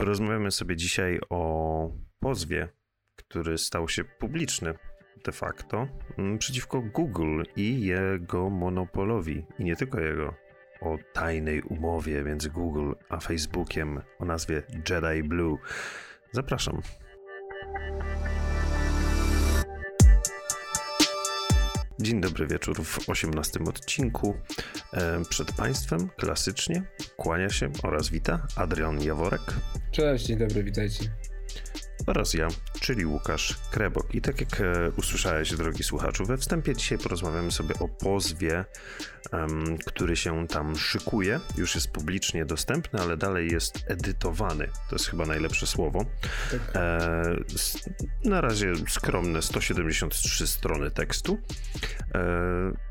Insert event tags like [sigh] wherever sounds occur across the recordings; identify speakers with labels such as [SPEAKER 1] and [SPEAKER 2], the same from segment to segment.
[SPEAKER 1] Porozmawiamy sobie dzisiaj o pozwie, który stał się publiczny de facto mm, przeciwko Google i jego monopolowi. I nie tylko jego. O tajnej umowie między Google a Facebookiem o nazwie Jedi Blue. Zapraszam. Dzień dobry wieczór w 18 odcinku. E, przed Państwem klasycznie kłania się oraz wita Adrian Jaworek.
[SPEAKER 2] Cześć, dzień dobry, witajcie
[SPEAKER 1] oraz ja, czyli Łukasz Krebok. I tak jak e, usłyszałeś, drogi słuchaczu, we wstępie dzisiaj porozmawiamy sobie o pozwie, um, który się tam szykuje. Już jest publicznie dostępny, ale dalej jest edytowany. To jest chyba najlepsze słowo. Tak. E, na razie skromne 173 strony tekstu. E,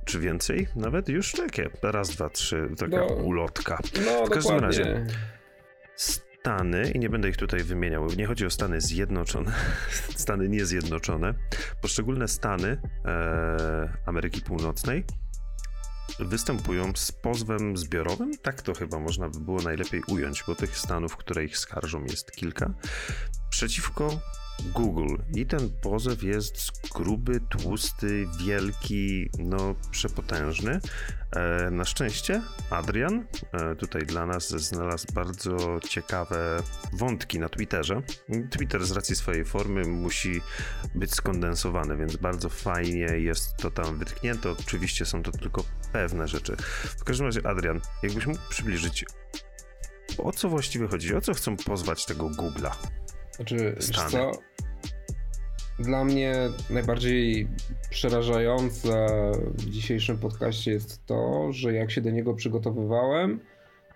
[SPEAKER 1] czy więcej? Nawet już takie. Raz, dwa, trzy. Taka no, ulotka.
[SPEAKER 2] No, w każdym dokładnie. razie
[SPEAKER 1] Stany, i nie będę ich tutaj wymieniał, nie chodzi o Stany Zjednoczone, [laughs] Stany niezjednoczone, poszczególne Stany e, Ameryki Północnej występują z pozwem zbiorowym, tak to chyba można by było najlepiej ująć, bo tych stanów, które ich skarżą jest kilka, przeciwko Google. I ten pozew jest gruby, tłusty, wielki, no przepotężny. E, na szczęście Adrian e, tutaj dla nas znalazł bardzo ciekawe wątki na Twitterze. Twitter z racji swojej formy musi być skondensowany, więc bardzo fajnie jest to tam wytknięte. Oczywiście są to tylko pewne rzeczy. W każdym razie, Adrian, jakbyś mógł przybliżyć, o co właściwie chodzi? O co chcą pozwać tego Google'a?
[SPEAKER 2] Znaczy, Stany? co? Dla mnie najbardziej przerażające w dzisiejszym podcaście jest to, że jak się do niego przygotowywałem,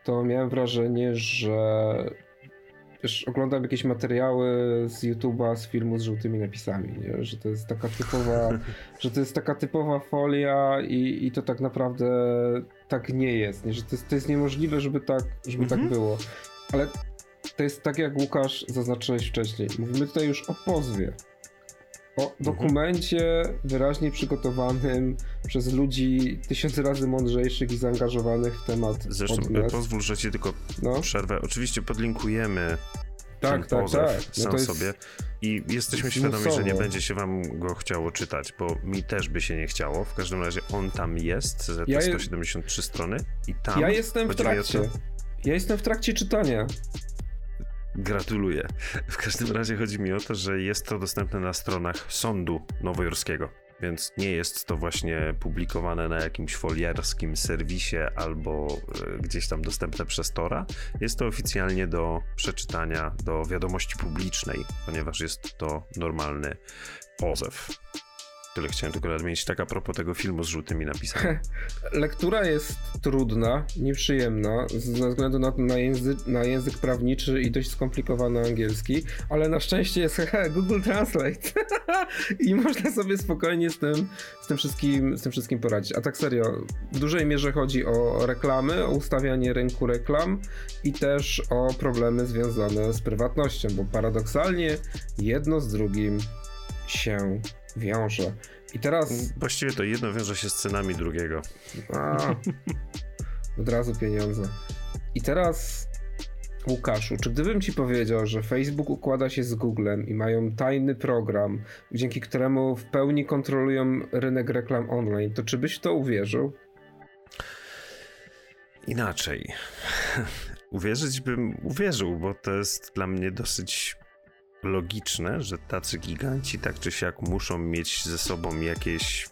[SPEAKER 2] to miałem wrażenie, że wiesz, oglądam jakieś materiały z YouTube'a, z filmu z żółtymi napisami, nie? że to jest taka typowa, [laughs] że to jest taka typowa folia i, i to tak naprawdę tak nie jest, nie? że to jest, to jest niemożliwe, żeby tak, żeby tak mhm. tak było. Ale to jest tak jak Łukasz zaznaczyłeś wcześniej. Mówimy tutaj już o pozwie. O mhm. dokumencie wyraźnie przygotowanym przez ludzi tysiące razy mądrzejszych i zaangażowanych w temat.
[SPEAKER 1] Zresztą pozwól, że ci tylko no. przerwę. Oczywiście podlinkujemy
[SPEAKER 2] tak, tak, tak.
[SPEAKER 1] No sam sobie. I jesteśmy świadomi, że nie będzie się wam go chciało czytać, bo mi też by się nie chciało. W każdym razie on tam jest, te ja 173 je... strony i tam...
[SPEAKER 2] Ja jestem w trakcie. Ja jestem w trakcie czytania.
[SPEAKER 1] Gratuluję. W każdym razie chodzi mi o to, że jest to dostępne na stronach sądu nowojorskiego, więc nie jest to właśnie publikowane na jakimś foliarskim serwisie albo e, gdzieś tam dostępne przez Tora. Jest to oficjalnie do przeczytania, do wiadomości publicznej, ponieważ jest to normalny pozew. Tyle chciałem tylko nadmienić, tak a propos tego filmu z żółtymi napisami. [laughs]
[SPEAKER 2] Lektura jest trudna, nieprzyjemna, ze względu na, na, język, na język prawniczy i dość skomplikowany angielski, ale na szczęście jest [laughs] Google Translate [laughs] i można sobie spokojnie z tym, z, tym wszystkim, z tym wszystkim poradzić. A tak serio, w dużej mierze chodzi o reklamy, o ustawianie rynku reklam i też o problemy związane z prywatnością, bo paradoksalnie jedno z drugim się wiąże. I teraz.
[SPEAKER 1] Właściwie to jedno wiąże się z cenami drugiego.
[SPEAKER 2] A, od razu pieniądze. I teraz. Łukaszu, czy gdybym ci powiedział, że Facebook układa się z Googlem i mają tajny program, dzięki któremu w pełni kontrolują rynek reklam online, to czy byś to uwierzył?
[SPEAKER 1] Inaczej. [laughs] Uwierzyć bym uwierzył, bo to jest dla mnie dosyć logiczne, że tacy giganci tak czy siak muszą mieć ze sobą jakieś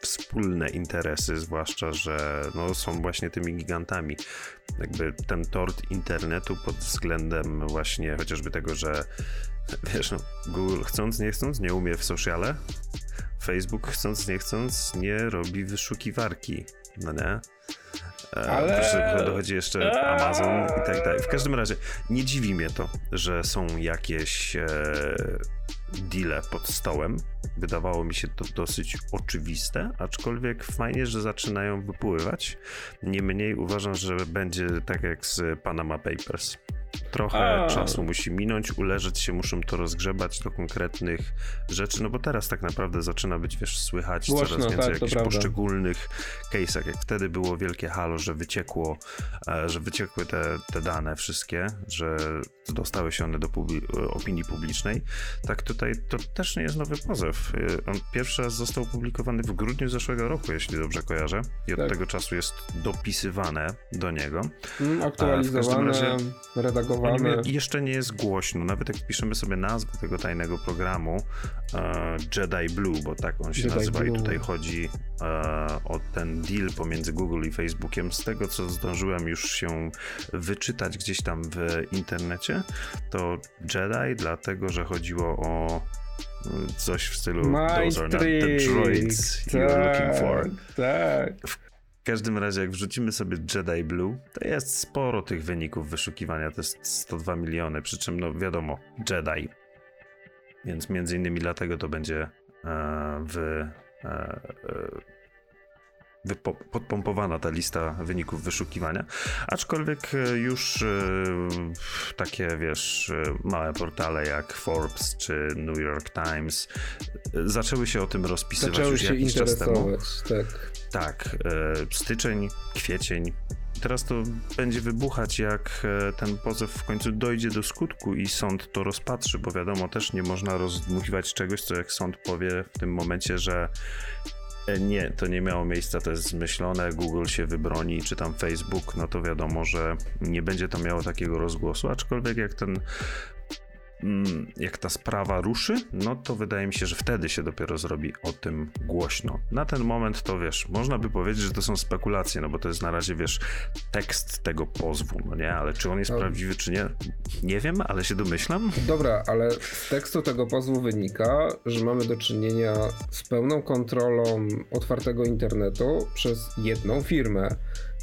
[SPEAKER 1] wspólne interesy, zwłaszcza, że no, są właśnie tymi gigantami. Jakby ten tort internetu pod względem właśnie chociażby tego, że wiesz, no, Google chcąc, nie chcąc, nie umie w sociale, Facebook chcąc, nie chcąc, nie robi wyszukiwarki, no nie? E, Ale... Proszę, dochodzi jeszcze Amazon i tak dalej. W każdym razie nie dziwi mnie to, że są jakieś e, deale pod stołem. Wydawało mi się to dosyć oczywiste, aczkolwiek fajnie, że zaczynają wypływać. Niemniej uważam, że będzie tak jak z Panama Papers. Trochę A. czasu musi minąć, uleżeć się, muszą to rozgrzebać do konkretnych rzeczy, no bo teraz tak naprawdę zaczyna być, wiesz, słychać Głośno, coraz więcej tak, jakichś poszczególnych case'ach, jak wtedy było wielkie halo, że wyciekło, e, że wyciekły te, te dane wszystkie, że dostały się one do publi- opinii publicznej, tak tutaj to też nie jest nowy pozew. E, on pierwszy raz został opublikowany w grudniu zeszłego roku, jeśli dobrze kojarzę, i od tak. tego czasu jest dopisywane do niego.
[SPEAKER 2] Mm, aktualizowane, razie, redagowane.
[SPEAKER 1] Jeszcze nie jest głośno, nawet jak piszemy sobie nazwę tego tajnego programu e, Jedi Blue, bo tak on się Jedi nazywa Blue. i tutaj chodzi e, o ten deal pomiędzy Google i Facebookiem. Z tego, co zdążyłem już się wyczytać gdzieś tam w internecie, to Jedi, dlatego, że chodziło o coś w stylu
[SPEAKER 2] Mind
[SPEAKER 1] Those are not the droids tak, you're looking for.
[SPEAKER 2] Tak.
[SPEAKER 1] W każdym razie, jak wrzucimy sobie Jedi Blue, to jest sporo tych wyników wyszukiwania. To jest 102 miliony, przy czym, no wiadomo, Jedi. Więc między innymi dlatego to będzie e, w e, e, podpompowana ta lista wyników wyszukiwania, aczkolwiek e, już e, takie, wiesz, e, małe portale jak Forbes czy New York Times zaczęły się o tym rozpisywać
[SPEAKER 2] zaczęły
[SPEAKER 1] już
[SPEAKER 2] się
[SPEAKER 1] jakiś czas temu.
[SPEAKER 2] Tak,
[SPEAKER 1] tak styczeń, kwiecień, Teraz to będzie wybuchać, jak ten pozew w końcu dojdzie do skutku i sąd to rozpatrzy, bo wiadomo, też nie można rozdmuchiwać czegoś, co jak sąd powie w tym momencie, że nie, to nie miało miejsca, to jest zmyślone, Google się wybroni, czy tam Facebook, no to wiadomo, że nie będzie to miało takiego rozgłosu, aczkolwiek jak ten jak ta sprawa ruszy, no to wydaje mi się, że wtedy się dopiero zrobi o tym głośno. Na ten moment to wiesz, można by powiedzieć, że to są spekulacje, no bo to jest na razie, wiesz, tekst tego pozwu, no nie, ale czy on jest no. prawdziwy, czy nie, nie wiem, ale się domyślam.
[SPEAKER 2] Dobra, ale z tekstu tego pozwu wynika, że mamy do czynienia z pełną kontrolą otwartego internetu przez jedną firmę.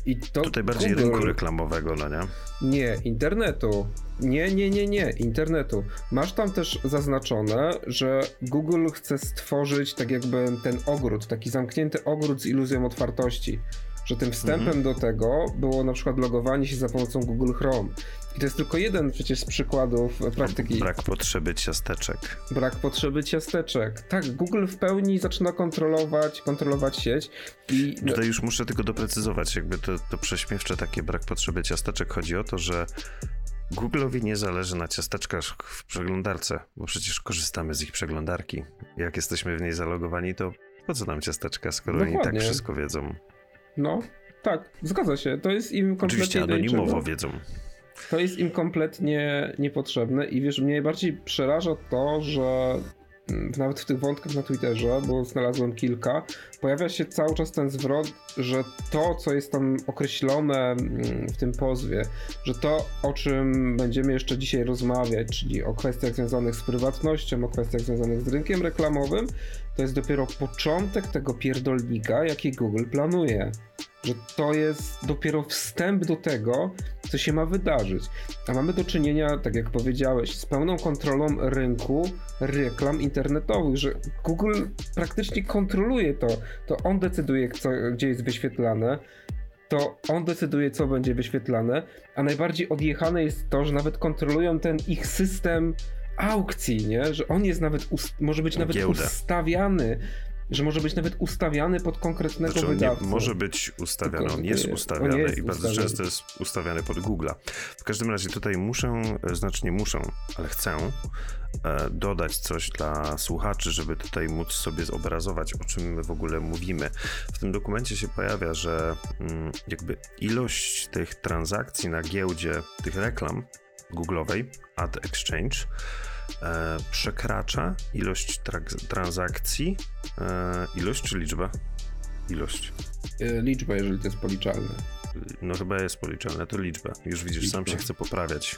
[SPEAKER 2] I to
[SPEAKER 1] Tutaj bardziej Google... rynku reklamowego, no nie?
[SPEAKER 2] Nie, internetu. Nie, nie, nie, nie, internetu. Masz tam też zaznaczone, że Google chce stworzyć tak jakby ten ogród, taki zamknięty ogród z iluzją otwartości. Że tym wstępem mhm. do tego było na przykład logowanie się za pomocą Google Chrome. I to jest tylko jeden przecież z przykładów praktyki.
[SPEAKER 1] Brak potrzeby ciasteczek.
[SPEAKER 2] Brak potrzeby ciasteczek. Tak, Google w pełni zaczyna kontrolować, kontrolować sieć. I...
[SPEAKER 1] Tutaj już muszę tylko doprecyzować, jakby to, to prześmiewcze takie brak potrzeby ciasteczek. Chodzi o to, że Google'owi nie zależy na ciasteczkach w przeglądarce, bo przecież korzystamy z ich przeglądarki. Jak jesteśmy w niej zalogowani, to po co nam ciasteczka, skoro Dokładnie. oni tak wszystko wiedzą?
[SPEAKER 2] No, tak, zgadza się. To jest im kompletnie
[SPEAKER 1] Oczywiście anonimowo wiedzą.
[SPEAKER 2] To jest im kompletnie niepotrzebne i wiesz, mnie najbardziej przeraża to, że nawet w tych wątkach na Twitterze, bo znalazłem kilka, pojawia się cały czas ten zwrot, że to, co jest tam określone mm, w tym pozwie, że to, o czym będziemy jeszcze dzisiaj rozmawiać, czyli o kwestiach związanych z prywatnością, o kwestiach związanych z rynkiem reklamowym, to jest dopiero początek tego pierdolnika, jaki Google planuje że to jest dopiero wstęp do tego, co się ma wydarzyć. A mamy do czynienia, tak jak powiedziałeś, z pełną kontrolą rynku reklam internetowych, że Google praktycznie kontroluje to. To on decyduje, co, gdzie jest wyświetlane. To on decyduje, co będzie wyświetlane, a najbardziej odjechane jest to, że nawet kontrolują ten ich system aukcji, nie? Że on jest nawet, może być nawet Giełda. ustawiany że może być nawet ustawiany pod konkretnego znaczy wydawcę.
[SPEAKER 1] Nie może być ustawiany, on jest ustawiany on jest i bardzo ustawiany. często jest ustawiany pod Google'a. W każdym razie tutaj muszę, znacznie muszę, ale chcę e, dodać coś dla słuchaczy, żeby tutaj móc sobie zobrazować, o czym my w ogóle mówimy. W tym dokumencie się pojawia, że mm, jakby ilość tych transakcji na giełdzie, tych reklam Google'owej, Ad Exchange, e, przekracza ilość tra- transakcji, e, ilość czy liczba? Ilość.
[SPEAKER 2] E, liczba, jeżeli to jest policzalne.
[SPEAKER 1] No chyba jest policzalne, to liczba. Już widzisz, liczba. sam się chcę poprawiać.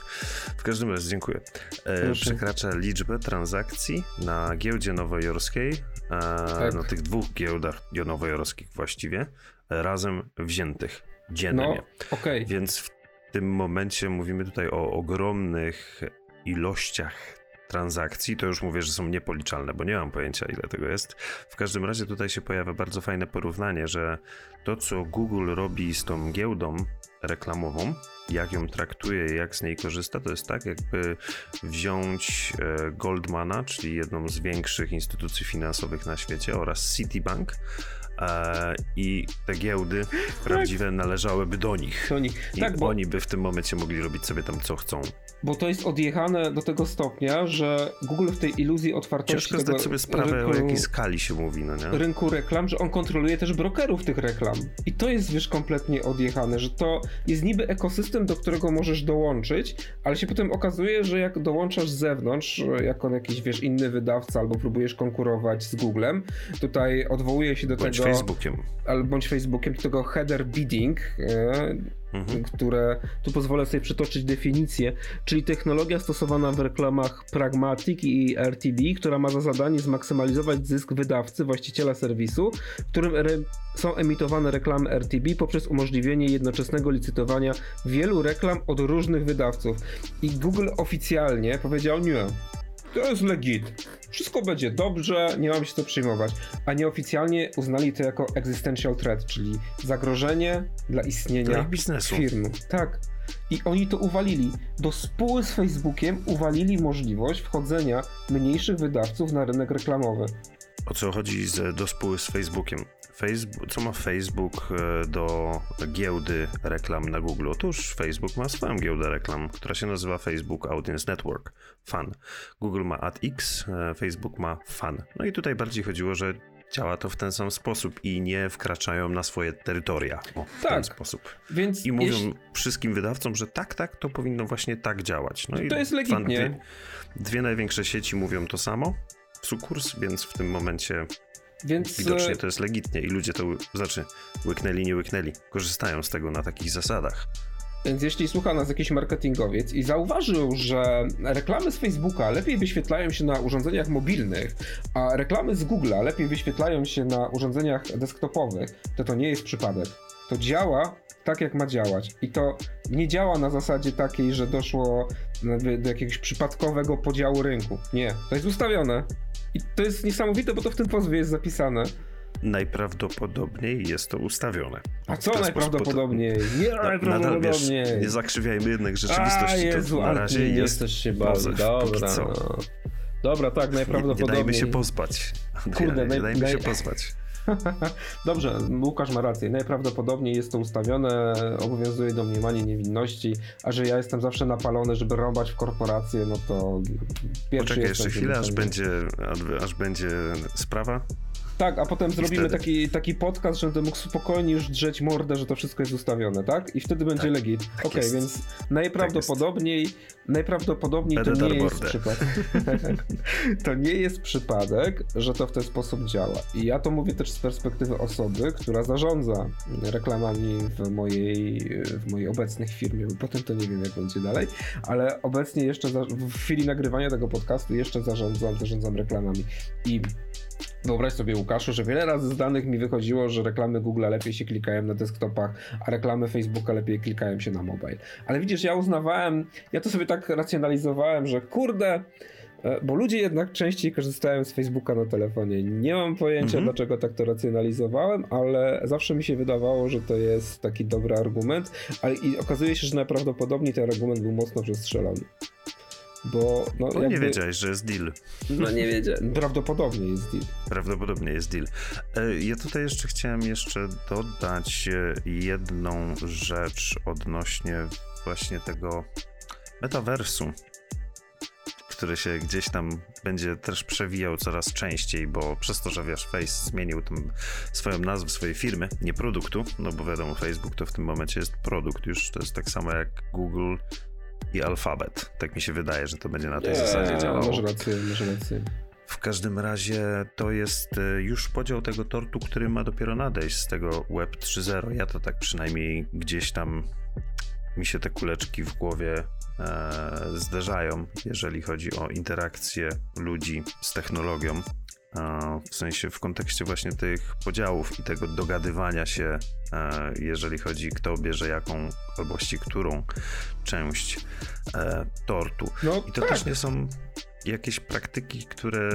[SPEAKER 1] W każdym razie dziękuję. E, przekracza liczbę transakcji na giełdzie nowojorskiej, e, tak. na tych dwóch giełdach nowojorskich właściwie, razem wziętych dziennie. No,
[SPEAKER 2] okay.
[SPEAKER 1] Więc w tym momencie mówimy tutaj o ogromnych ilościach transakcji, to już mówię, że są niepoliczalne, bo nie mam pojęcia, ile tego jest. W każdym razie tutaj się pojawia bardzo fajne porównanie, że to, co Google robi z tą giełdą reklamową, jak ją traktuje, jak z niej korzysta, to jest tak, jakby wziąć e, Goldmana, czyli jedną z większych instytucji finansowych na świecie, oraz Citibank, i te giełdy prawdziwe należałyby do nich. Do nich. I tak, bo... oni by w tym momencie mogli robić sobie tam co chcą
[SPEAKER 2] bo to jest odjechane do tego stopnia, że Google w tej iluzji otwartości
[SPEAKER 1] Ciężko zdać sobie sprawę, rynku, o jakiej skali się mówi, no nie?
[SPEAKER 2] Rynku reklam, że on kontroluje też brokerów tych reklam. I to jest, wiesz, kompletnie odjechane, że to jest niby ekosystem, do którego możesz dołączyć, ale się potem okazuje, że jak dołączasz z zewnątrz, jako jakiś, wiesz, inny wydawca albo próbujesz konkurować z Googlem, tutaj odwołuje się do
[SPEAKER 1] bądź
[SPEAKER 2] tego...
[SPEAKER 1] Facebookiem.
[SPEAKER 2] Albo bądź Facebookiem, tego header bidding, e, mhm. które tu pozwolę sobie przytoczyć definicję, czyli technologia stosowana w reklamach Pragmatic i RTB, która ma za zadanie zmaksymalizować zysk wydawcy, właściciela serwisu, w którym są emitowane reklamy RTB poprzez umożliwienie jednoczesnego licytowania wielu reklam od różnych wydawców. I Google oficjalnie powiedział nie, to jest legit. Wszystko będzie dobrze, nie mam się to przejmować. A nieoficjalnie uznali to jako existential threat, czyli zagrożenie dla istnienia dla firmy. Tak. I oni to uwalili. Do spóły z Facebookiem uwalili możliwość wchodzenia mniejszych wydawców na rynek reklamowy.
[SPEAKER 1] O co chodzi z, do spóły z Facebookiem? Facebook, co ma Facebook e, do giełdy reklam na Google? Otóż Facebook ma swoją giełdę reklam, która się nazywa Facebook Audience Network. Fan. Google ma AdX, e, Facebook ma Fan. No i tutaj bardziej chodziło, że działa to w ten sam sposób i nie wkraczają na swoje terytoria o, w tak. ten sposób. Więc I mówią jeśli... wszystkim wydawcom, że tak, tak, to powinno właśnie tak działać. No
[SPEAKER 2] to i jest legitnie.
[SPEAKER 1] Dwie, dwie największe sieci mówią to samo, sukurs, więc w tym momencie więc... Widocznie e, to jest legitnie i ludzie to, znaczy, łyknęli, nie łyknęli. Korzystają z tego na takich zasadach.
[SPEAKER 2] Więc jeśli słucha nas jakiś marketingowiec i zauważył, że reklamy z Facebooka lepiej wyświetlają się na urządzeniach mobilnych, a reklamy z Google'a lepiej wyświetlają się na urządzeniach desktopowych, to to nie jest przypadek. To działa tak, jak ma działać. I to nie działa na zasadzie takiej, że doszło do jakiegoś przypadkowego podziału rynku. Nie, to jest ustawione. I to jest niesamowite, bo to w tym pozwie jest zapisane.
[SPEAKER 1] Najprawdopodobniej jest to ustawione.
[SPEAKER 2] A co najprawdopodobniej? Nie najprawdopodobniej.
[SPEAKER 1] Wiesz, nie zakrzywiajmy jednak rzeczywistości. A,
[SPEAKER 2] Jezu,
[SPEAKER 1] to na razie jest
[SPEAKER 2] jesteś się bardzo. Dobra, no. Dobra, tak, najprawdopodobniej. Nie, nie
[SPEAKER 1] dajmy się pozbać. Kurde, nie, nie dajmy się pozbać. [laughs]
[SPEAKER 2] Dobrze, Łukasz ma rację. Najprawdopodobniej jest to ustawione, obowiązuje domniemanie niewinności, a że ja jestem zawsze napalony, żeby rąbać w korporację, no to pierwszy
[SPEAKER 1] Poczekaj jeszcze chwilę, aż będzie, aż będzie sprawa
[SPEAKER 2] tak, a potem I zrobimy wtedy... taki, taki podcast, że będę mógł spokojnie już drzeć mordę, że to wszystko jest ustawione, tak? I wtedy będzie tak, legit. Tak Okej, okay, więc najprawdopodobniej, tak najprawdopodobniej to nie jest przypadek. [laughs] to nie jest przypadek, że to w ten sposób działa. I ja to mówię też z perspektywy osoby, która zarządza reklamami w mojej, w mojej obecnej firmie, bo potem to nie wiem, jak będzie dalej, ale obecnie jeszcze za, w chwili nagrywania tego podcastu jeszcze zarządzam, zarządzam reklamami. I Wyobraź sobie, Łukaszu, że wiele razy z danych mi wychodziło, że reklamy Google lepiej się klikają na desktopach, a reklamy Facebooka lepiej klikają się na mobile. Ale widzisz, ja uznawałem, ja to sobie tak racjonalizowałem, że kurde, e, bo ludzie jednak częściej korzystają z Facebooka na telefonie. Nie mam pojęcia, mhm. dlaczego tak to racjonalizowałem, ale zawsze mi się wydawało, że to jest taki dobry argument, ale i okazuje się, że najprawdopodobniej ten argument był mocno przestrzelony. Bo,
[SPEAKER 1] no, Bo jakby... nie wiedziałeś, że jest deal.
[SPEAKER 2] No nie wiedziałem. [laughs] Prawdopodobnie jest deal.
[SPEAKER 1] Prawdopodobnie jest deal. E, ja tutaj jeszcze chciałem jeszcze dodać e, jedną rzecz odnośnie właśnie tego metaversu, który się gdzieś tam będzie też przewijał coraz częściej, bo przez to, że wiesz, Face zmienił tam swoją nazwę swojej firmy, nie produktu, no bo wiadomo, Facebook to w tym momencie jest produkt już, to jest tak samo jak Google i alfabet. Tak mi się wydaje, że to będzie na tej zasadzie działało.
[SPEAKER 2] Może rację, może rację.
[SPEAKER 1] W każdym razie to jest e, już podział tego tortu, który ma dopiero nadejść z tego Web 3.0. Ja to tak przynajmniej gdzieś tam mi się te kuleczki w głowie e, zderzają, jeżeli chodzi o interakcję ludzi z technologią. W sensie w kontekście właśnie tych podziałów i tego dogadywania się, e, jeżeli chodzi kto bierze jaką, albo właściwie którą część e, tortu. No, I to tak. też nie są jakieś praktyki, które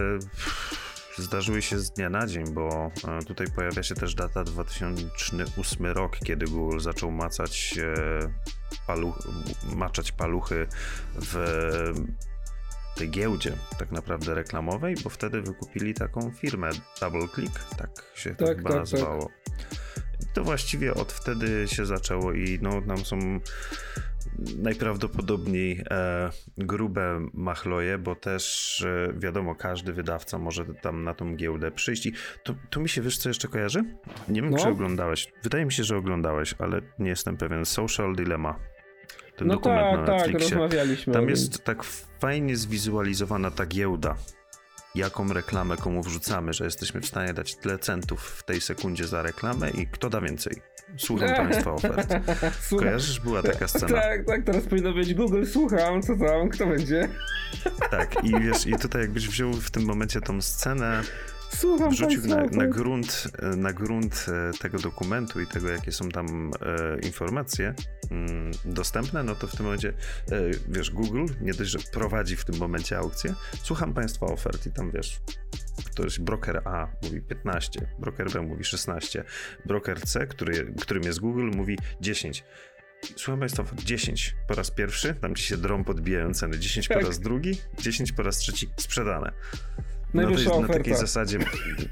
[SPEAKER 1] zdarzyły się z dnia na dzień, bo e, tutaj pojawia się też data 2008 rok, kiedy Google zaczął macać paluch, maczać paluchy w giełdzie tak naprawdę reklamowej, bo wtedy wykupili taką firmę DoubleClick, tak się tak, to chyba tak, nazywało. Tak. to właściwie od wtedy się zaczęło i no tam są najprawdopodobniej e, grube machloje, bo też e, wiadomo, każdy wydawca może tam na tą giełdę przyjść i to, to mi się, wiesz co jeszcze kojarzy? Nie wiem, no. czy oglądałeś. Wydaje mi się, że oglądałeś, ale nie jestem pewien. Social Dilemma ten no dokument tak, na tak, Netflixie. Tak, rozmawialiśmy. Tam jest tak fajnie zwizualizowana ta giełda, jaką reklamę komu wrzucamy, że jesteśmy w stanie dać tyle centów w tej sekundzie za reklamę i kto da więcej. Słucham [laughs] Państwa ofert. Słucham. Kojarzysz? Była taka scena.
[SPEAKER 2] Tak, tak, teraz powinno być Google, słucham, co tam, kto będzie?
[SPEAKER 1] Tak, i wiesz, i tutaj jakbyś wziął w tym momencie tą scenę Słucham wrzucił na, na, grunt, na grunt e, tego dokumentu i tego, jakie są tam e, informacje mm, dostępne, no to w tym momencie, e, wiesz, Google nie dość, że prowadzi w tym momencie aukcję, słucham Państwa ofert i tam, wiesz, ktoś, broker A mówi 15, broker B mówi 16, broker C, który, którym jest Google, mówi 10. Słucham Państwa, 10 po raz pierwszy, tam ci się drom podbijają ceny, 10 tak. po raz drugi, 10 po raz trzeci sprzedane.
[SPEAKER 2] Najwyższa
[SPEAKER 1] no
[SPEAKER 2] na
[SPEAKER 1] takiej zasadzie,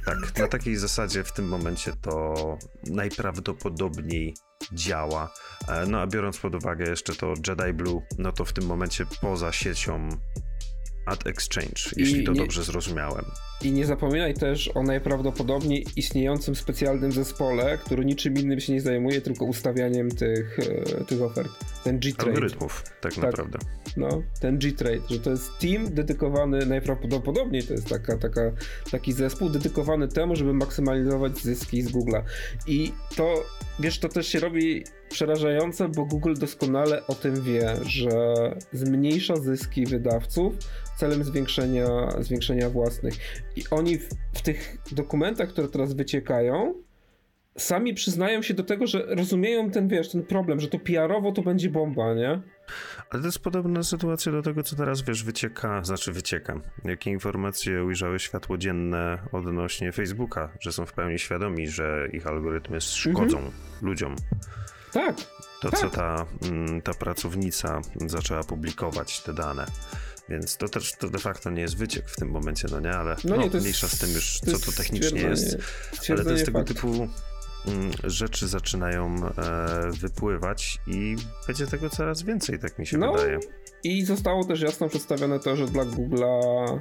[SPEAKER 1] tak, na takiej zasadzie w tym momencie to najprawdopodobniej działa. E, no a biorąc pod uwagę jeszcze to Jedi Blue, no to w tym momencie poza siecią Ad Exchange, jeśli I to nie, dobrze zrozumiałem.
[SPEAKER 2] I nie zapominaj też o najprawdopodobniej istniejącym specjalnym zespole, który niczym innym się nie zajmuje, tylko ustawianiem tych, e, tych ofert. Ten G-Trade.
[SPEAKER 1] Algorytmów, tak, tak naprawdę.
[SPEAKER 2] No, ten G-Trade, że to jest team dedykowany, najprawdopodobniej to jest taka, taka, taki zespół dedykowany temu, żeby maksymalizować zyski z Google'a. I to, wiesz, to też się robi przerażające, bo Google doskonale o tym wie, że zmniejsza zyski wydawców celem zwiększenia, zwiększenia własnych. I oni w, w tych dokumentach, które teraz wyciekają, sami przyznają się do tego, że rozumieją ten, wiesz, ten problem, że to PR-owo to będzie bomba, nie?
[SPEAKER 1] Ale to jest podobna sytuacja do tego, co teraz, wiesz, wycieka, znaczy wycieka. Jakie informacje ujrzały światło dzienne odnośnie Facebooka, że są w pełni świadomi, że ich algorytmy szkodzą mhm. ludziom.
[SPEAKER 2] Tak.
[SPEAKER 1] To,
[SPEAKER 2] tak.
[SPEAKER 1] co ta, mm, ta pracownica zaczęła publikować, te dane. Więc to też to de facto nie jest wyciek w tym momencie, no nie, ale no, nie, no, mniejsza z tym już, co to technicznie jest. Ale to jest tego faktu. typu rzeczy zaczynają e, wypływać i będzie tego coraz więcej, tak mi się no, wydaje.
[SPEAKER 2] I zostało też jasno przedstawione to, że dla Google'a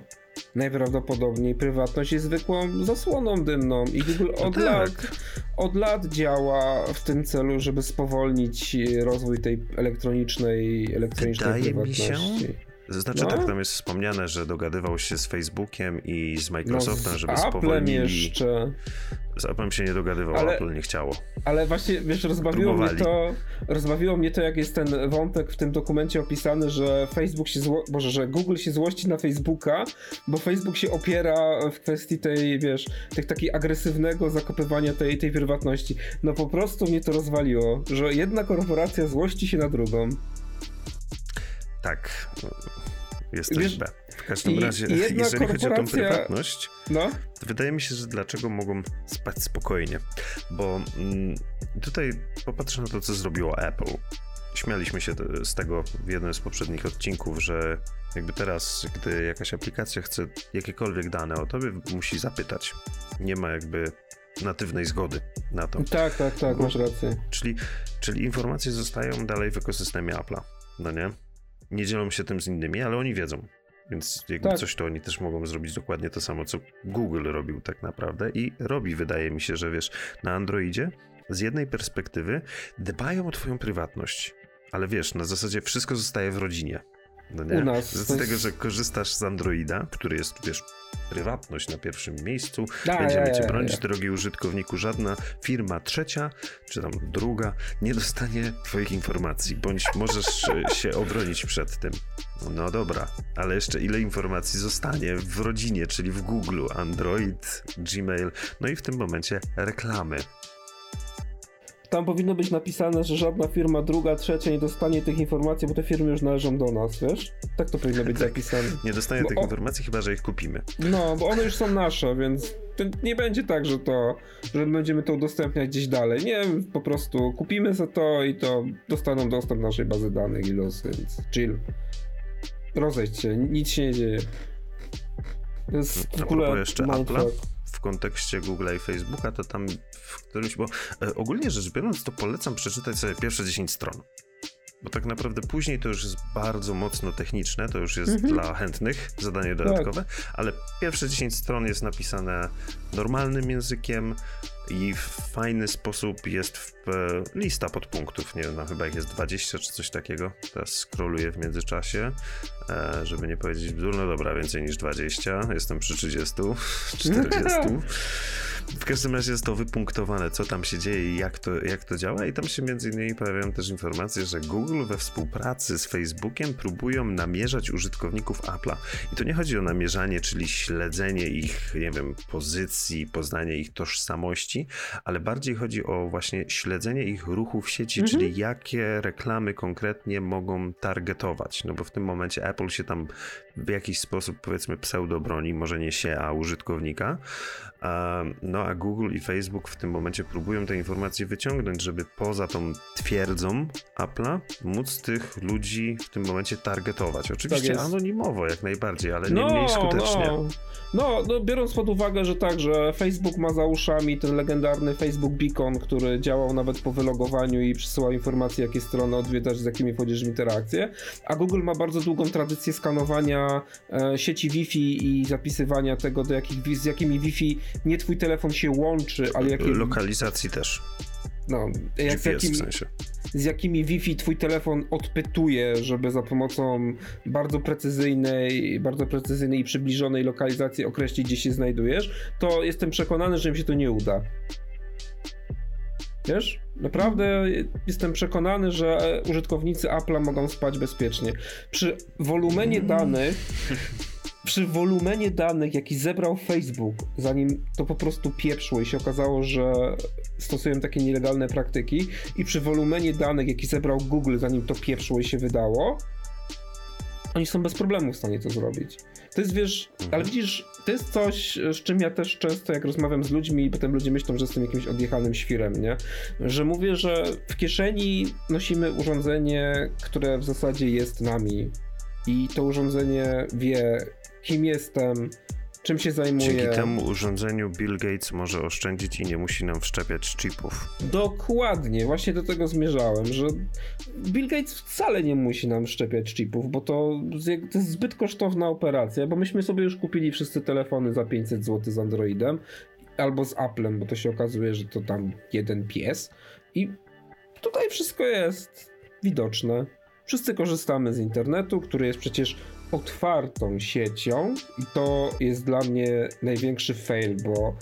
[SPEAKER 2] najprawdopodobniej prywatność jest zwykłą zasłoną dymną i Google no od, no tak. lat, od lat działa w tym celu, żeby spowolnić rozwój tej elektronicznej, elektronicznej Wydaje prywatności. Mi się,
[SPEAKER 1] znaczy no. tak, tam jest wspomniane, że dogadywał się z Facebookiem i z Microsoftem, no, z żeby Applem spowolnili. jeszcze. Z Applem się nie dogadywał, ale, Apple nie chciało.
[SPEAKER 2] Ale właśnie, wiesz, rozbawiło mnie to, rozbawiło mnie to, jak jest ten wątek w tym dokumencie opisany, że Facebook się zło... Boże, że Google się złości na Facebooka, bo Facebook się opiera w kwestii tej, wiesz, tych takiej agresywnego zakopywania tej, tej prywatności. No po prostu mnie to rozwaliło, że jedna korporacja złości się na drugą.
[SPEAKER 1] Tak, jesteś Wiesz, B. W każdym i, razie, [laughs] jeżeli chodzi o tą prywatność, no? wydaje mi się, że dlaczego mogą spać spokojnie, bo mm, tutaj popatrzę na to, co zrobiło Apple. Śmialiśmy się z tego w jednym z poprzednich odcinków, że jakby teraz, gdy jakaś aplikacja chce jakiekolwiek dane o tobie, musi zapytać. Nie ma jakby natywnej zgody na to.
[SPEAKER 2] Tak, tak, tak, masz rację.
[SPEAKER 1] Czyli, czyli informacje zostają dalej w ekosystemie Apple'a, no nie? nie dzielą się tym z innymi, ale oni wiedzą. Więc jakby tak. coś, to oni też mogą zrobić dokładnie to samo, co Google robił tak naprawdę i robi, wydaje mi się, że wiesz, na Androidzie z jednej perspektywy dbają o twoją prywatność, ale wiesz, na zasadzie wszystko zostaje w rodzinie. No nie? U nas. Z tego, że korzystasz z Androida, który jest, wiesz, prywatność na pierwszym miejscu. A, Będziemy cię bronić, drogi użytkowniku. Żadna firma trzecia, czy tam druga, nie dostanie twoich informacji, bądź możesz e, się obronić przed tym. No dobra, ale jeszcze ile informacji zostanie w rodzinie, czyli w Google, Android, Gmail, no i w tym momencie reklamy.
[SPEAKER 2] Tam powinno być napisane, że żadna firma druga, trzecia nie dostanie tych informacji, bo te firmy już należą do nas, wiesz? Tak to powinno być [laughs] tak, zapisane.
[SPEAKER 1] Nie dostanie bo tych informacji, chyba że ich kupimy.
[SPEAKER 2] No, bo one już są nasze, więc nie będzie tak, że to, że będziemy to udostępniać gdzieś dalej. Nie, po prostu kupimy za to i to dostaną dostęp do naszej bazy danych i los, więc chill. Rozejdź się, nic się nie dzieje.
[SPEAKER 1] To jest w ogóle jeszcze Apple'a w kontekście Google i Facebooka, to tam w którymś, bo e, ogólnie rzecz biorąc, to polecam przeczytać sobie pierwsze 10 stron. Bo tak naprawdę później to już jest bardzo mocno techniczne, to już jest mhm. dla chętnych zadanie dodatkowe, tak. ale pierwsze 10 stron jest napisane normalnym językiem i w fajny sposób jest w, e, lista podpunktów. Nie wiem, no, chyba ich jest 20 czy coś takiego. Teraz scrolluję w międzyczasie, e, żeby nie powiedzieć bzdur. No dobra, więcej niż 20. Jestem przy 30, 40. [laughs] [laughs] W każdym razie jest to wypunktowane, co tam się dzieje i jak to, jak to działa. I tam się między innymi pojawiają też informacje, że Google we współpracy z Facebookiem próbują namierzać użytkowników Apple'a. I to nie chodzi o namierzanie, czyli śledzenie ich, nie wiem, pozycji, poznanie ich tożsamości, ale bardziej chodzi o właśnie śledzenie ich ruchu w sieci, mhm. czyli jakie reklamy konkretnie mogą targetować. No bo w tym momencie Apple się tam w jakiś sposób, powiedzmy, pseudo broni, może nie się, a użytkownika. No a Google i Facebook w tym momencie próbują te informacje wyciągnąć, żeby poza tą twierdzą Apple'a móc tych ludzi w tym momencie targetować. Oczywiście tak anonimowo jak najbardziej, ale no, nie mniej skutecznie.
[SPEAKER 2] No. No, no, biorąc pod uwagę, że tak, że Facebook ma za uszami ten legendarny Facebook Beacon, który działał nawet po wylogowaniu i przysyłał informacje, jakie strony odwiedzasz, z jakimi wchodzisz w interakcję, a Google ma bardzo długą tradycję skanowania e, sieci Wi-Fi i zapisywania tego, do jakich, z jakimi Wi-Fi nie twój telefon się łączy, ale jakie...
[SPEAKER 1] Lokalizacji też.
[SPEAKER 2] No, jak, GPS w sensie z jakimi Wi-Fi twój telefon odpytuje, żeby za pomocą bardzo precyzyjnej, bardzo precyzyjnej i przybliżonej lokalizacji określić, gdzie się znajdujesz, to jestem przekonany, że im się to nie uda. Wiesz? Naprawdę jestem przekonany, że użytkownicy Apple'a mogą spać bezpiecznie. Przy wolumenie danych przy wolumenie danych, jaki zebrał Facebook, zanim to po prostu pieprzło i się okazało, że stosują takie nielegalne praktyki, i przy wolumenie danych, jaki zebrał Google, zanim to pieprzło i się wydało, oni są bez problemu w stanie to zrobić. To jest, wiesz, ale widzisz, to jest coś, z czym ja też często, jak rozmawiam z ludźmi i potem ludzie myślą, że jestem jakimś odjechanym świrem, nie? Że mówię, że w kieszeni nosimy urządzenie, które w zasadzie jest nami i to urządzenie wie, kim jestem, czym się zajmuję.
[SPEAKER 1] Dzięki temu urządzeniu Bill Gates może oszczędzić i nie musi nam wszczepiać chipów.
[SPEAKER 2] Dokładnie, właśnie do tego zmierzałem, że Bill Gates wcale nie musi nam wszczepiać chipów, bo to, to jest zbyt kosztowna operacja, bo myśmy sobie już kupili wszyscy telefony za 500 zł z Androidem albo z Applem, bo to się okazuje, że to tam jeden pies i tutaj wszystko jest widoczne. Wszyscy korzystamy z internetu, który jest przecież otwartą siecią i to jest dla mnie największy fail, bo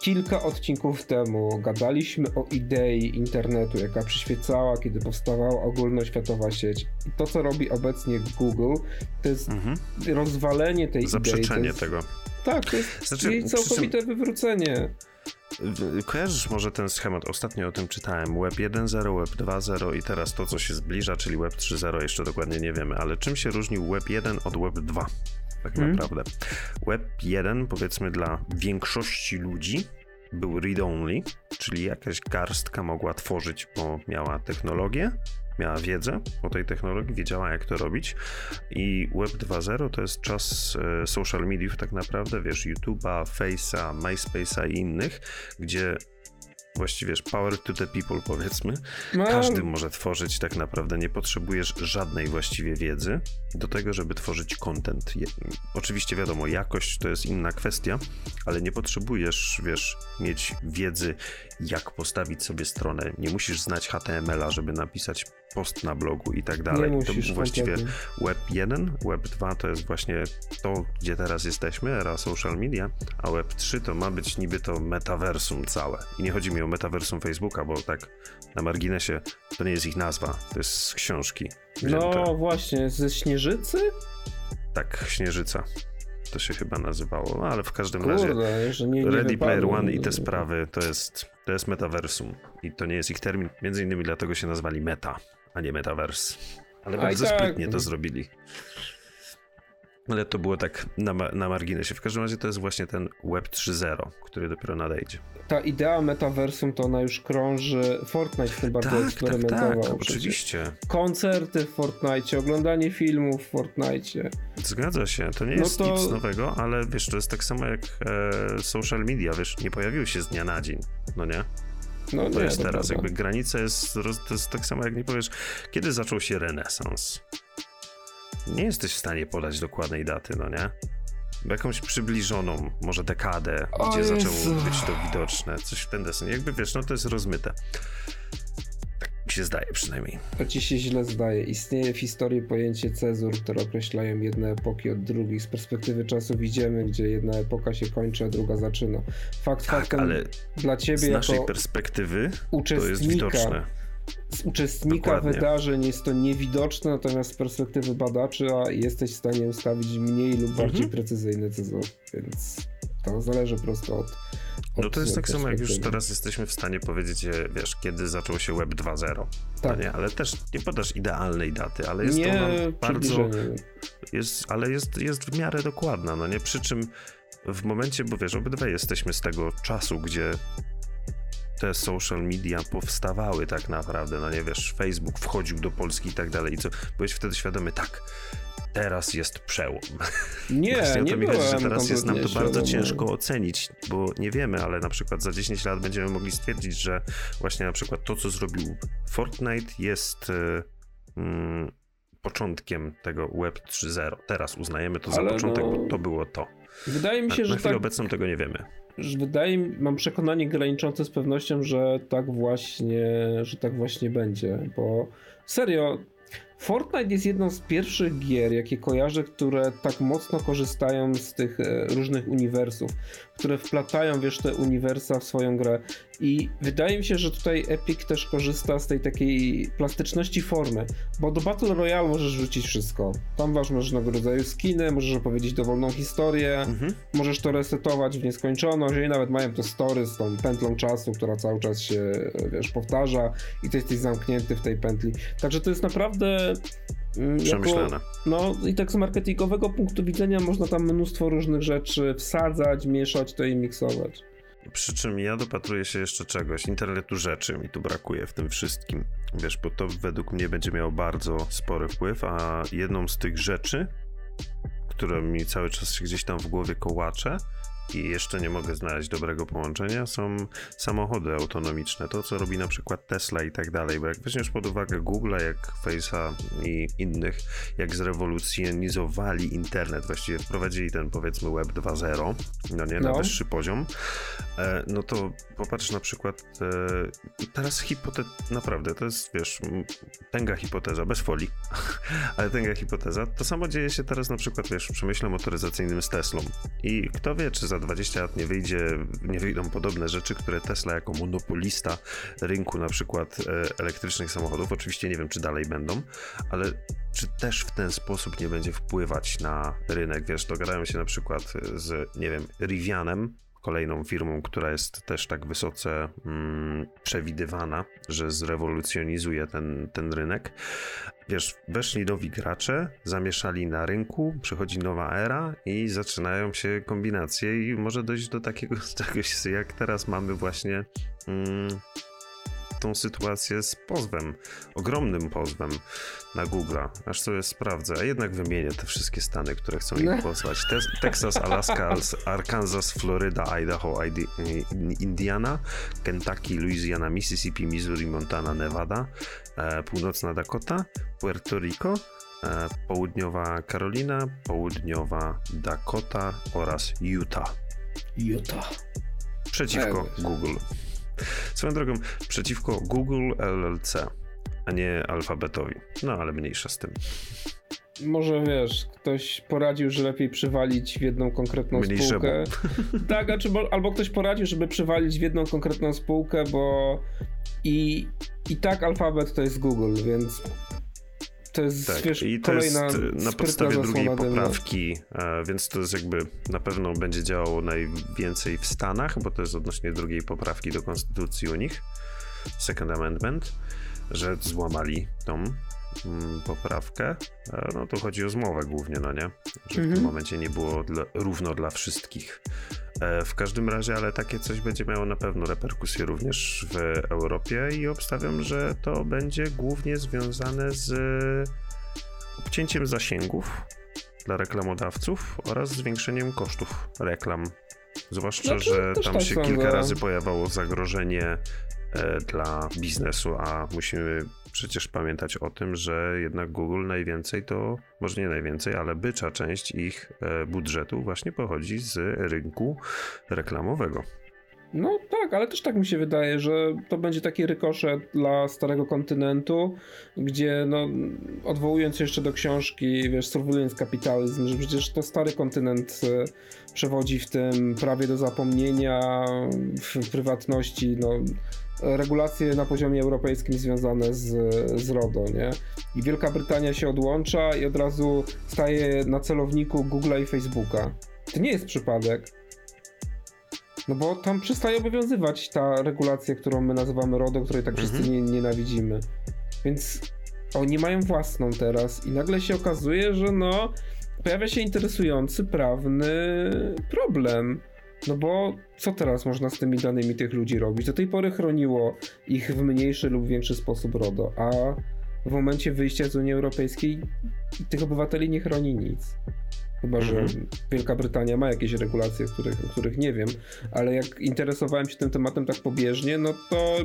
[SPEAKER 2] kilka odcinków temu gadaliśmy o idei internetu, jaka przyświecała, kiedy powstawała ogólnoświatowa sieć. I to, co robi obecnie Google, to jest mhm. rozwalenie tej
[SPEAKER 1] Zaprzeczenie
[SPEAKER 2] idei.
[SPEAKER 1] Zaprzeczenie tego.
[SPEAKER 2] Tak, to jest znaczy, jej całkowite wywrócenie.
[SPEAKER 1] Kojarzysz może ten schemat? Ostatnio o tym czytałem. Web 1.0, Web 2.0 i teraz to, co się zbliża, czyli Web 3.0, jeszcze dokładnie nie wiemy, ale czym się różnił Web 1 od Web 2? Tak hmm. naprawdę. Web 1, powiedzmy, dla większości ludzi był read-only, czyli jakaś garstka mogła tworzyć, bo miała technologię, miała wiedzę o tej technologii, wiedziała jak to robić i Web 2.0 to jest czas e, social mediów tak naprawdę, wiesz, YouTube'a, Face'a, MySpace'a i innych, gdzie właściwie power to the people powiedzmy. No. Każdy może tworzyć tak naprawdę, nie potrzebujesz żadnej właściwie wiedzy do tego, żeby tworzyć content. Oczywiście wiadomo, jakość to jest inna kwestia, ale nie potrzebujesz, wiesz, mieć wiedzy, jak postawić sobie stronę. Nie musisz znać HTML-a, żeby napisać post na blogu i tak dalej.
[SPEAKER 2] Nie to
[SPEAKER 1] był właściwie Web 1, Web 2 to jest właśnie to, gdzie teraz jesteśmy, era social media, a Web 3 to ma być niby to metaversum całe. I nie chodzi mi o metaversum Facebooka, bo tak na marginesie to nie jest ich nazwa, to jest z książki.
[SPEAKER 2] No właśnie, ze Śnieżycy?
[SPEAKER 1] Tak, Śnieżyca to się chyba nazywało, no, ale w każdym
[SPEAKER 2] Kurde,
[SPEAKER 1] razie
[SPEAKER 2] nie, nie
[SPEAKER 1] Ready. Player One i te sprawy to jest, to jest metaversum i to nie jest ich termin, między innymi dlatego się nazwali meta, a nie metaverse. Ale bardzo tak. sprytnie to zrobili. Ale to było tak na, na marginesie. W każdym razie to jest właśnie ten Web 3.0, który dopiero nadejdzie.
[SPEAKER 2] Ta idea metaversum to ona już krąży. Fortnite w tym bardzo tak, eksperymentował. Tak, tak,
[SPEAKER 1] oczywiście.
[SPEAKER 2] Koncerty w Fortnite, oglądanie filmów w Fortnite.
[SPEAKER 1] Zgadza się, to nie no jest to... nic nowego, ale wiesz, to jest tak samo jak e, social media, wiesz, nie pojawiły się z dnia na dzień, no nie? No to nie, jest teraz, prawda. jakby granica jest, to jest tak samo jak nie powiesz, kiedy zaczął się renesans? Nie jesteś w stanie podać dokładnej daty, no nie? Jakąś przybliżoną, może dekadę, o gdzie Jezu. zaczęło być to widoczne, coś w ten desen. Jakby wiesz, no to jest rozmyte się zdaje przynajmniej.
[SPEAKER 2] To ci się źle zdaje. Istnieje w historii pojęcie cezur, które określają jedne epoki od drugiej. Z perspektywy czasu widzimy, gdzie jedna epoka się kończy, a druga zaczyna. Fakt tak, faktem ale dla ciebie z
[SPEAKER 1] naszej perspektywy to jest widoczne.
[SPEAKER 2] Z uczestnika Dokładnie. wydarzeń jest to niewidoczne, natomiast z perspektywy badacza jesteś w stanie ustawić mniej lub bardziej mhm. precyzyjny cezur, więc to zależy prosto od
[SPEAKER 1] no to jest tak samo, jak już teraz jesteśmy w stanie powiedzieć, wiesz, kiedy zaczął się Web 2.0. No tak. nie? Ale też nie podasz idealnej daty, ale jest nie, to bardzo. Jest, ale jest, jest w miarę dokładna, no nie? Przy czym w momencie, bo wiesz, obydwaj jesteśmy z tego czasu, gdzie te social media powstawały tak naprawdę, no nie wiesz, Facebook wchodził do Polski i tak dalej i co, byłeś wtedy świadomy, tak, teraz jest przełom.
[SPEAKER 2] Nie, [laughs] Właśnie nie o to mi chodzi,
[SPEAKER 1] że teraz jest nam to bardzo ciężko ocenić, bo nie wiemy, ale na przykład za 10 lat będziemy mogli stwierdzić, że właśnie na przykład to, co zrobił Fortnite jest y, mm, początkiem tego Web 3.0. Teraz uznajemy to ale za początek, no, bo to było to.
[SPEAKER 2] Wydaje mi się,
[SPEAKER 1] na,
[SPEAKER 2] że
[SPEAKER 1] na chwilę
[SPEAKER 2] tak,
[SPEAKER 1] obecną tego nie wiemy.
[SPEAKER 2] Wydaje mi, mam przekonanie graniczące z pewnością, że tak właśnie, że tak właśnie będzie, bo serio, Fortnite jest jedną z pierwszych gier, jakie kojarzę, które tak mocno korzystają z tych e, różnych uniwersów, które wplatają, wiesz, te uniwersa w swoją grę. I wydaje mi się, że tutaj Epic też korzysta z tej takiej plastyczności formy, bo do Battle Royale możesz rzucić wszystko. Tam masz różnego rodzaju skiny, możesz opowiedzieć dowolną historię, mhm. możesz to resetować w nieskończoność, i nawet mają to story z tą pętlą czasu, która cały czas się, wiesz, powtarza i ty jesteś zamknięty w tej pętli. Także to jest naprawdę
[SPEAKER 1] mm, Przemyślane. Jako,
[SPEAKER 2] no i tak z marketingowego punktu widzenia można tam mnóstwo różnych rzeczy wsadzać, mieszać to i miksować.
[SPEAKER 1] Przy czym ja dopatruję się jeszcze czegoś. Internetu rzeczy mi tu brakuje w tym wszystkim. Wiesz, bo to według mnie będzie miało bardzo spory wpływ, a jedną z tych rzeczy, która mi cały czas się gdzieś tam w głowie kołacze, i jeszcze nie mogę znaleźć dobrego połączenia, są samochody autonomiczne. To, co robi na przykład Tesla i tak dalej, bo jak weźmiesz pod uwagę Google, jak Face'a i innych, jak zrewolucjonizowali internet, właściwie wprowadzili ten powiedzmy Web 2.0, no nie, na no. wyższy poziom, e, no to popatrz na przykład e, teraz hipotez, naprawdę, to jest, wiesz, tęga hipoteza, bez folii, [laughs] ale tęga hipoteza, to samo dzieje się teraz na przykład, wiesz, w przemyśle motoryzacyjnym z Teslą. I kto wie, czy za 20 lat nie wyjdzie, nie wyjdą podobne rzeczy, które Tesla jako monopolista rynku na przykład e, elektrycznych samochodów, oczywiście nie wiem, czy dalej będą, ale czy też w ten sposób nie będzie wpływać na rynek? Wiesz, dogadają się na przykład z, nie wiem, Rivianem, kolejną firmą, która jest też tak wysoce mm, przewidywana, że zrewolucjonizuje ten, ten rynek. Wiesz, weszli nowi gracze, zamieszali na rynku, przychodzi nowa era i zaczynają się kombinacje i może dojść do takiego [laughs] czegoś, jak teraz mamy właśnie mm, tą sytuację z pozwem, ogromnym pozwem na Google'a, aż sobie sprawdzę, a jednak wymienię te wszystkie stany, które chcą ich no. pozwać. Te Texas, Alaska, Arkansas, Florida, Idaho, Indiana, Kentucky, Louisiana, Mississippi, Missouri, Montana, Nevada, e, północna Dakota, Puerto Rico, e, południowa Karolina, południowa Dakota oraz Utah.
[SPEAKER 2] Utah.
[SPEAKER 1] Przeciwko Google. Swoją drogą, przeciwko Google LLC. a nie alfabetowi. No ale mniejsza z tym.
[SPEAKER 2] Może wiesz, ktoś poradził, że lepiej przywalić w jedną konkretną Mniej spółkę. [laughs] Tak, znaczy, albo ktoś poradził, żeby przywalić w jedną konkretną spółkę, bo i, i tak alfabet to jest Google, więc to jest tak, wiesz, i to jest
[SPEAKER 1] na podstawie drugiej poprawki, e, więc to jest jakby na pewno będzie działało najwięcej w Stanach, bo to jest odnośnie drugiej poprawki do konstytucji u nich, Second Amendment, że złamali tą mm, poprawkę. E, no to chodzi o zmowę głównie, no nie? Że w tym mhm. momencie nie było dla, równo dla wszystkich. E, w każdym razie, ale takie coś będzie miało na pewno reperkusje również w Europie i obstawiam, że to będzie głównie związane z obcięciem zasięgów dla reklamodawców oraz zwiększeniem kosztów reklam. Zwłaszcza, no że tam tak się kilka razy pojawiało zagrożenie e, dla biznesu, a musimy przecież pamiętać o tym, że jednak Google najwięcej to, może nie najwięcej, ale bycza część ich e, budżetu właśnie pochodzi z rynku reklamowego.
[SPEAKER 2] No tak, ale też tak mi się wydaje, że to będzie taki rykoszet dla starego kontynentu, gdzie no, odwołując się jeszcze do książki, wiesz, Surveillance Capitalism, że przecież to stary kontynent e, przewodzi w tym prawie do zapomnienia, w prywatności, no regulacje na poziomie europejskim związane z, z RODO, nie? I Wielka Brytania się odłącza i od razu staje na celowniku Google'a i Facebooka. To nie jest przypadek. No bo tam przestaje obowiązywać ta regulacja, którą my nazywamy RODO, której tak wszyscy mhm. nie, nienawidzimy. Więc oni mają własną teraz i nagle się okazuje, że no pojawia się interesujący prawny problem. No bo co teraz można z tymi danymi tych ludzi robić? Do tej pory chroniło ich w mniejszy lub większy sposób RODO, a w momencie wyjścia z Unii Europejskiej tych obywateli nie chroni nic. Chyba, że mhm. Wielka Brytania ma jakieś regulacje, których, o których nie wiem, ale jak interesowałem się tym tematem tak pobieżnie, no to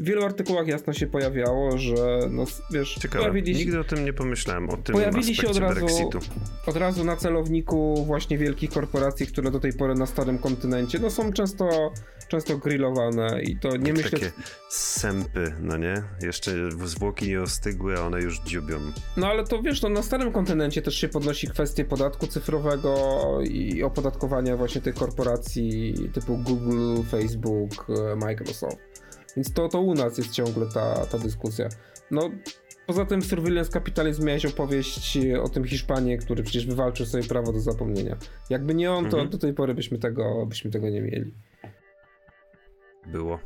[SPEAKER 2] w wielu artykułach jasno się pojawiało, że no wiesz,
[SPEAKER 1] Ciekawe, pojawili się, nigdy o tym nie pomyślałem, o tym pojawili się od razu, Brexitu.
[SPEAKER 2] od razu na celowniku właśnie wielkich korporacji, które do tej pory na starym kontynencie, no są często często grillowane i to nie myślę...
[SPEAKER 1] Takie sępy, no nie? Jeszcze zwłoki nie ostygły, a one już dziubią.
[SPEAKER 2] No ale to wiesz, to na starym kontynencie też się podnosi kwestie podatku cyfrowego i opodatkowania właśnie tych korporacji typu Google, Facebook, Microsoft. Więc to, to u nas jest ciągle ta, ta dyskusja. No, poza tym w Surveillance Capitalism miałeś opowieść o tym Hiszpanie, który przecież wywalczył sobie prawo do zapomnienia. Jakby nie on, to mhm. do tej pory byśmy tego, byśmy tego nie mieli.
[SPEAKER 1] Było.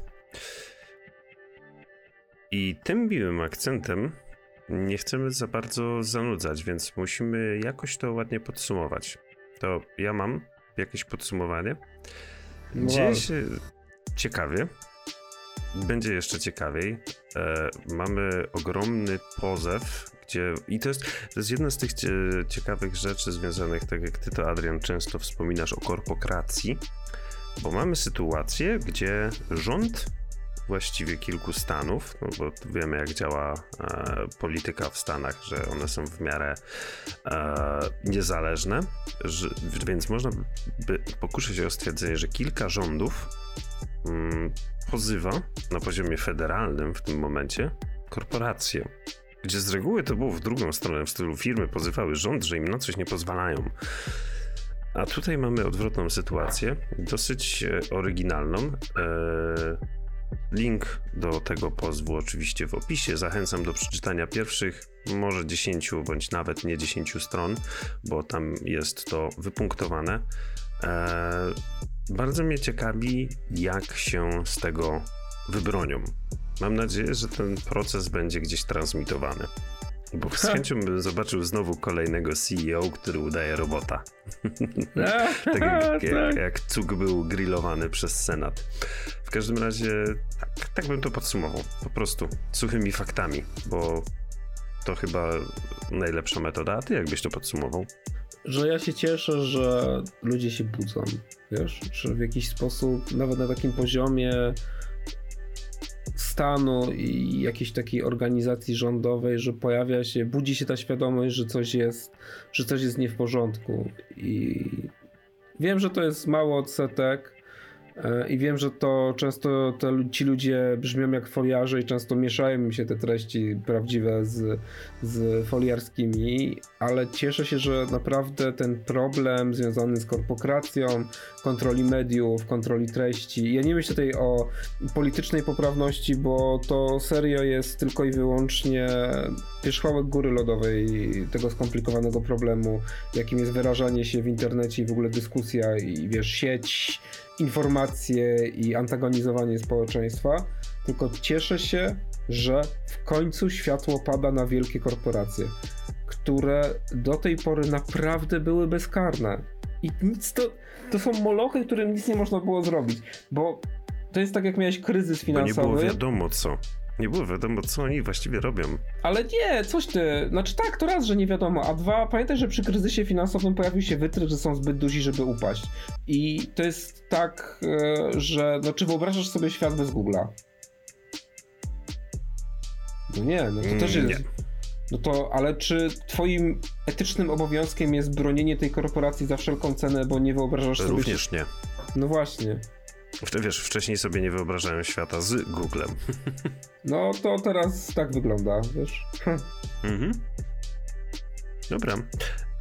[SPEAKER 1] I tym miłym akcentem nie chcemy za bardzo zanudzać, więc musimy jakoś to ładnie podsumować. To ja mam jakieś podsumowanie. No Dzieje się ciekawie, będzie jeszcze ciekawiej. E, mamy ogromny pozew, gdzie. I to jest, to jest jedna z tych ciekawych rzeczy związanych, tak jak ty to, Adrian, często wspominasz o korpokracji, bo mamy sytuację, gdzie rząd właściwie kilku stanów, no bo wiemy jak działa e, polityka w Stanach, że one są w miarę e, niezależne, że, więc można by pokusić się o stwierdzenie, że kilka rządów mm, pozywa na poziomie federalnym w tym momencie korporacje. Gdzie z reguły to było w drugą stronę, w stylu firmy pozywały rząd, że im na coś nie pozwalają. A tutaj mamy odwrotną sytuację, dosyć e, oryginalną. Eee, link do tego pozwu oczywiście w opisie. Zachęcam do przeczytania pierwszych, może 10 bądź nawet nie 10 stron, bo tam jest to wypunktowane. Bardzo mnie ciekawi, jak się z tego wybronią. Mam nadzieję, że ten proces będzie gdzieś transmitowany. Bo z chęcią bym zobaczył znowu kolejnego CEO, który udaje robota. [laughs] tak jak, jak, jak cuk był grillowany przez Senat. W każdym razie tak, tak bym to podsumował. Po prostu suchymi faktami, bo to chyba najlepsza metoda. A ty jakbyś to podsumował?
[SPEAKER 2] Że ja się cieszę, że ludzie się budzą, wiesz, że w jakiś sposób, nawet na takim poziomie stanu i jakiejś takiej organizacji rządowej, że pojawia się, budzi się ta świadomość, że coś jest, że coś jest nie w porządku. I wiem, że to jest mało odsetek, I wiem, że to często te, ci ludzie brzmią jak foliarze i często mieszają mi się te treści prawdziwe z, z foliarskimi, ale cieszę się, że naprawdę ten problem związany z korporacją, kontroli mediów, kontroli treści. Ja nie myślę tutaj o politycznej poprawności, bo to serio jest tylko i wyłącznie pierzchłałek góry lodowej tego skomplikowanego problemu, jakim jest wyrażanie się w internecie i w ogóle dyskusja i wiesz, sieć informacje i antagonizowanie społeczeństwa, tylko cieszę się, że w końcu światło pada na wielkie korporacje, które do tej pory naprawdę były bezkarne. I nic to, to są molochy, którym nic nie można było zrobić, bo to jest tak jak miałeś kryzys finansowy.
[SPEAKER 1] Bo nie było wiadomo co. Nie było wiadomo, co oni właściwie robią.
[SPEAKER 2] Ale nie, coś ty. Znaczy tak, to raz, że nie wiadomo, a dwa, pamiętaj, że przy kryzysie finansowym pojawił się wytrych, że są zbyt duzi, żeby upaść. I to jest tak, e, że. No, czy wyobrażasz sobie świat bez Google'a? No nie, no to też jest. Nie. No to, ale czy twoim etycznym obowiązkiem jest bronienie tej korporacji za wszelką cenę, bo nie wyobrażasz
[SPEAKER 1] sobie... Również nie.
[SPEAKER 2] No właśnie.
[SPEAKER 1] Wiesz, wcześniej sobie nie wyobrażałem świata z Googlem. [laughs]
[SPEAKER 2] No to teraz tak wygląda, wiesz. [laughs] Mhm.
[SPEAKER 1] Dobra.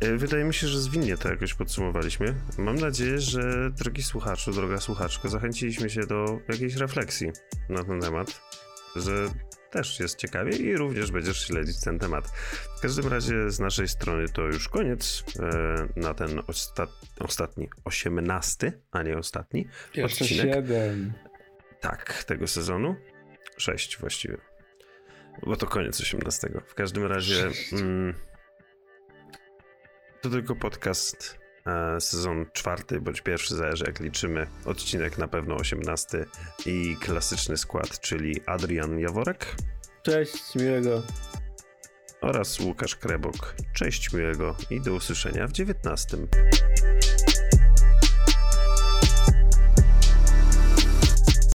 [SPEAKER 1] E, wydaje mi się, że zwinnie to jakoś podsumowaliśmy. Mam nadzieję, że drogi słuchaczu, droga słuchaczko, zachęciliśmy się do jakiejś refleksji na ten temat, że też jest ciekawie i również będziesz śledzić ten temat. W każdym razie z naszej strony to już koniec e, na ten osta ostatni, osiemnasty, a nie ostatni
[SPEAKER 2] Jeszcze odcinek. Siedem.
[SPEAKER 1] Tak, tego sezonu. Sześć właściwie. Bo to koniec osiemnastego. W każdym razie mm, to tylko podcast sezon czwarty bądź pierwszy, zależy jak liczymy. Odcinek na pewno osiemnasty i klasyczny skład, czyli Adrian Jaworek.
[SPEAKER 2] Cześć, miłego.
[SPEAKER 1] Oraz Łukasz Krebok. Cześć, miłego i do usłyszenia w dziewiętnastym.